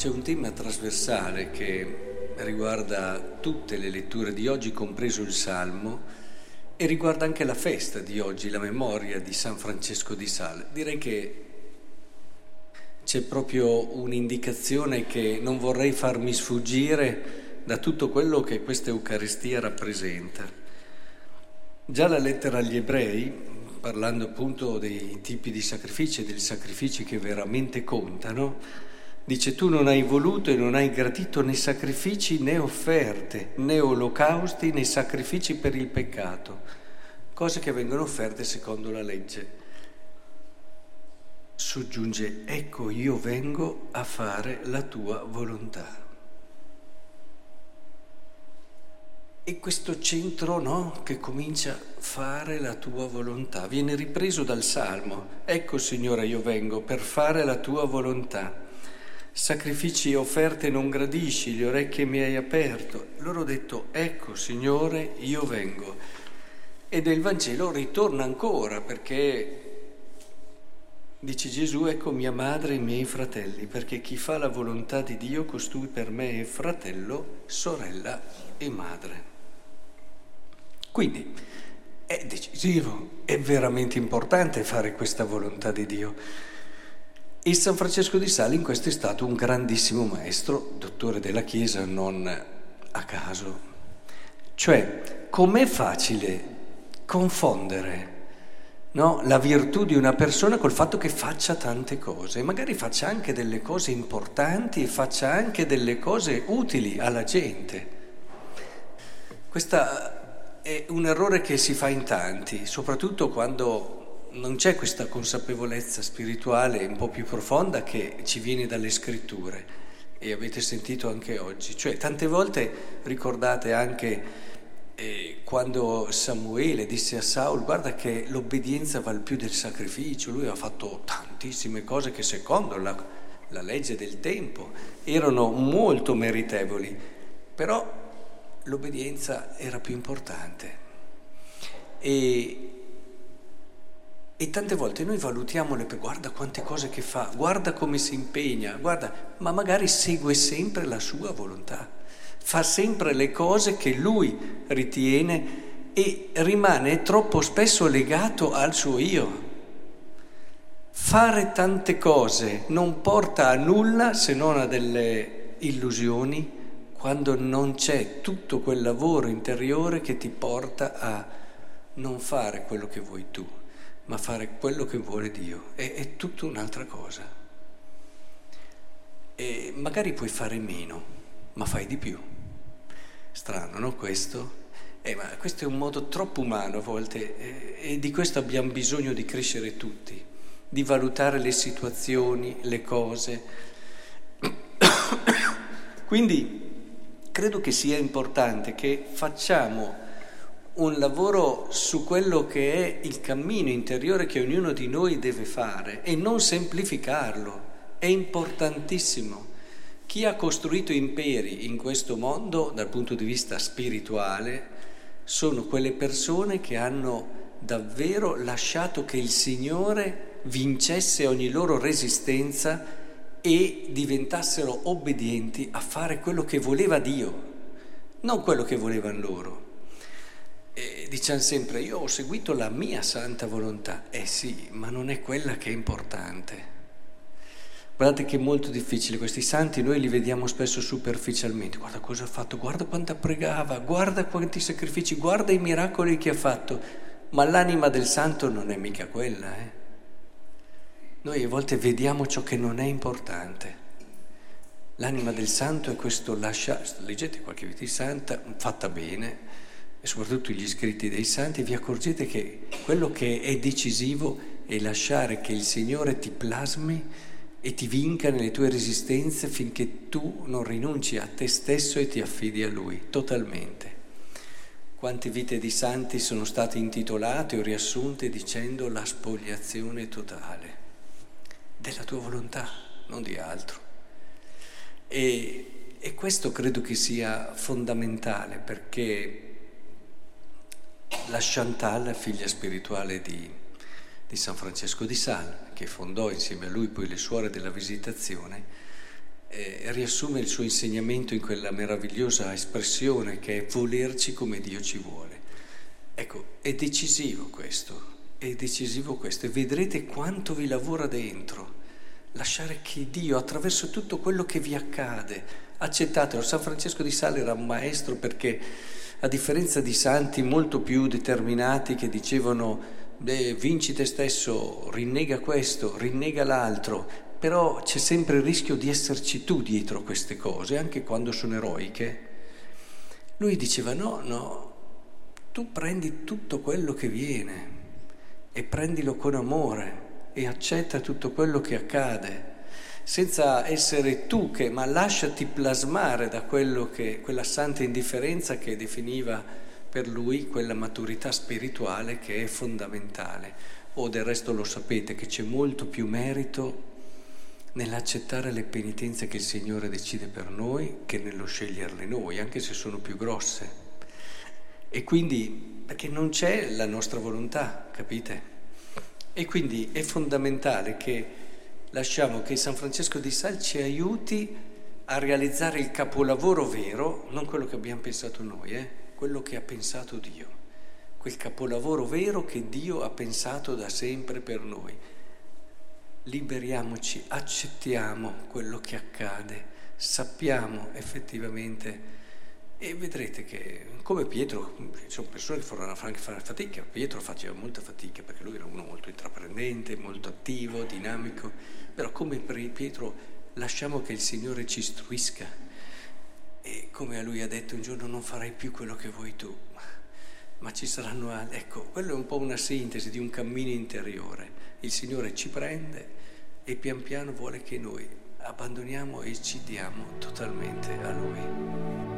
c'è un tema trasversale che riguarda tutte le letture di oggi, compreso il Salmo, e riguarda anche la festa di oggi, la memoria di San Francesco di Sale. Direi che c'è proprio un'indicazione che non vorrei farmi sfuggire da tutto quello che questa Eucaristia rappresenta. Già la lettera agli ebrei, parlando appunto dei tipi di sacrifici e dei sacrifici che veramente contano, Dice tu non hai voluto e non hai gradito né sacrifici né offerte, né olocausti né sacrifici per il peccato, cose che vengono offerte secondo la legge. Soggiunge, ecco io vengo a fare la tua volontà. E questo centro no, che comincia a fare la tua volontà viene ripreso dal Salmo. Ecco Signore io vengo per fare la tua volontà sacrifici e offerte non gradisci, le orecchie mi hai aperto. Loro ho detto, ecco Signore, io vengo. E nel Vangelo ritorna ancora perché dice Gesù, ecco mia madre e i miei fratelli, perché chi fa la volontà di Dio, costui per me è fratello, sorella e madre. Quindi è decisivo, è veramente importante fare questa volontà di Dio. E San Francesco di Sali in questo è stato un grandissimo maestro, dottore della Chiesa, non a caso. Cioè, com'è facile confondere no, la virtù di una persona col fatto che faccia tante cose, magari faccia anche delle cose importanti e faccia anche delle cose utili alla gente. Questo è un errore che si fa in tanti, soprattutto quando non c'è questa consapevolezza spirituale un po' più profonda che ci viene dalle scritture e avete sentito anche oggi. Cioè, tante volte ricordate anche eh, quando Samuele disse a Saul guarda che l'obbedienza vale più del sacrificio, lui ha fatto tantissime cose che secondo la, la legge del tempo erano molto meritevoli, però l'obbedienza era più importante. E e tante volte noi valutiamo le guarda quante cose che fa, guarda come si impegna, guarda, ma magari segue sempre la sua volontà, fa sempre le cose che lui ritiene e rimane troppo spesso legato al suo io. Fare tante cose non porta a nulla se non a delle illusioni quando non c'è tutto quel lavoro interiore che ti porta a non fare quello che vuoi tu ma fare quello che vuole Dio è, è tutta un'altra cosa. E magari puoi fare meno, ma fai di più. Strano, no? Questo? Eh, ma questo è un modo troppo umano a volte eh, e di questo abbiamo bisogno di crescere tutti, di valutare le situazioni, le cose. Quindi credo che sia importante che facciamo un lavoro su quello che è il cammino interiore che ognuno di noi deve fare e non semplificarlo. È importantissimo. Chi ha costruito imperi in questo mondo dal punto di vista spirituale sono quelle persone che hanno davvero lasciato che il Signore vincesse ogni loro resistenza e diventassero obbedienti a fare quello che voleva Dio, non quello che volevano loro. E diciamo sempre, io ho seguito la mia santa volontà. Eh sì, ma non è quella che è importante. Guardate che è molto difficile, questi santi noi li vediamo spesso superficialmente, guarda cosa ha fatto, guarda quanto pregava, guarda quanti sacrifici, guarda i miracoli che ha fatto, ma l'anima del santo non è mica quella. Eh? Noi a volte vediamo ciò che non è importante. L'anima del santo è questo lasciare, leggete qualche vita di santa, fatta bene, e soprattutto gli scritti dei santi, vi accorgete che quello che è decisivo è lasciare che il Signore ti plasmi e ti vinca nelle tue resistenze finché tu non rinunci a te stesso e ti affidi a Lui totalmente. Quante vite di santi sono state intitolate o riassunte dicendo la spogliazione totale della tua volontà, non di altro. E, e questo credo che sia fondamentale perché la Chantal, figlia spirituale di, di San Francesco di Sal, che fondò insieme a lui poi le suore della Visitazione, eh, riassume il suo insegnamento in quella meravigliosa espressione che è volerci come Dio ci vuole. Ecco, è decisivo questo, è decisivo questo e vedrete quanto vi lavora dentro. Lasciare che Dio, attraverso tutto quello che vi accade, accettatelo. San Francesco di Sale era un maestro perché, a differenza di santi molto più determinati che dicevano beh, vinci te stesso, rinnega questo, rinnega l'altro, però c'è sempre il rischio di esserci tu dietro queste cose, anche quando sono eroiche. Lui diceva no, no, tu prendi tutto quello che viene e prendilo con amore e accetta tutto quello che accade, senza essere tu che, ma lasciati plasmare da che, quella santa indifferenza che definiva per lui quella maturità spirituale che è fondamentale. O del resto lo sapete che c'è molto più merito nell'accettare le penitenze che il Signore decide per noi che nello sceglierle noi, anche se sono più grosse. E quindi, perché non c'è la nostra volontà, capite? E quindi è fondamentale che lasciamo che San Francesco di Sal ci aiuti a realizzare il capolavoro vero, non quello che abbiamo pensato noi, eh? quello che ha pensato Dio, quel capolavoro vero che Dio ha pensato da sempre per noi. Liberiamoci, accettiamo quello che accade, sappiamo effettivamente e vedrete che, come Pietro, sono persone che faranno anche fare fatica, Pietro faceva molta fatica perché lui era uno molto intraprendente, molto attivo, dinamico, però come per Pietro lasciamo che il Signore ci istruisca e come a lui ha detto un giorno non farai più quello che vuoi tu, ma ci saranno altri. Ecco, quello è un po' una sintesi di un cammino interiore. Il Signore ci prende e pian piano vuole che noi abbandoniamo e ci diamo totalmente a Lui.